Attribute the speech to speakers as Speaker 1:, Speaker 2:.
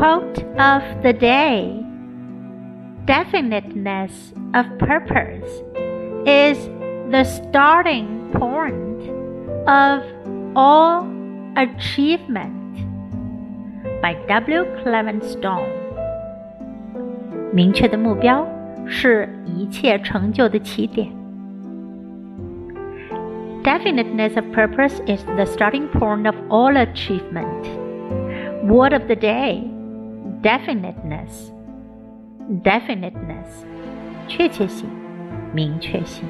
Speaker 1: Quote of the day Definiteness of purpose is the starting point of all achievement by W. Clement Stone。明确的目标是一切成就的起点。Definiteness of purpose is the starting point of all achievement. Word of the day definiteness. Definiteness，确切性、明确性。